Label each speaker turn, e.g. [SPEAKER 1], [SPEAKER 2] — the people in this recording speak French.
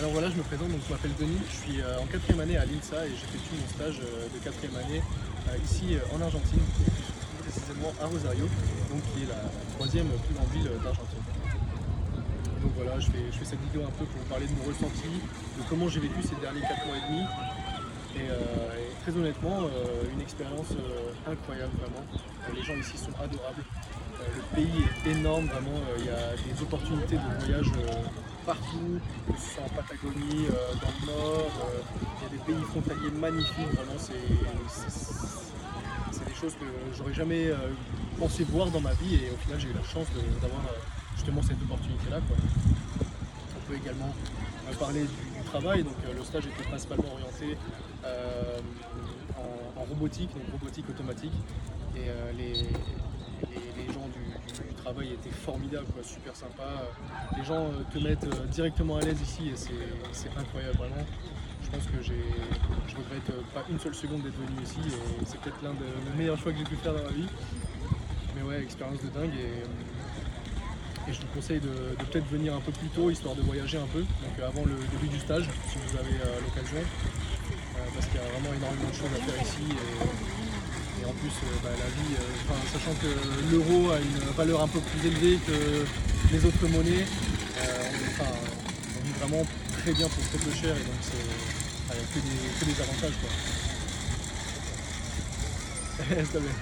[SPEAKER 1] Alors voilà, je me présente, donc je m'appelle Denis, je suis euh, en quatrième année à l'INSA et j'effectue mon stage euh, de quatrième année euh, ici en Argentine, précisément à Rosario, donc qui est la troisième plus grande ville d'Argentine. Donc voilà, je fais, cette vidéo un peu pour parler de mon ressenti, de comment j'ai vécu ces derniers 4 mois et demi. Et, très honnêtement, une expérience incroyable vraiment. Les gens ici sont adorables. Le pays est énorme vraiment. Il y a des opportunités de voyage partout, que ce soit en Patagonie, euh, dans le nord. euh, il y a des pays frontaliers magnifiques. Vraiment, c'est des choses que j'aurais jamais euh, pensé voir dans ma vie. Et au final, j'ai eu la chance d'avoir justement cette opportunité-là. quoi. On peut également parler du, travail. Donc, le stage était principalement orienté en, robotique, donc robotique automatique. Et les, les- gens du travail étaient formidables, quoi, super sympas. Les gens euh, te mettent euh, directement à l'aise ici et c'est incroyable vraiment. Je pense que j'ai, je regrette euh, pas une seule seconde d'être venu ici c'est peut-être l'un des meilleurs choix que j'ai pu faire dans ma vie. Mais ouais, expérience de dingue et, je vous conseille de, peut-être venir un peu plus tôt histoire de voyager un peu, donc avant le début du stage si vous avez l'occasion, parce qu'il y a vraiment énormément de choses à faire ici et en plus euh, bah, la vie, euh, sachant que l'euro a une valeur un peu plus élevée que les autres monnaies, euh, on, vit vraiment très bien pour très peu cher et donc il y a que des, avantages quoi.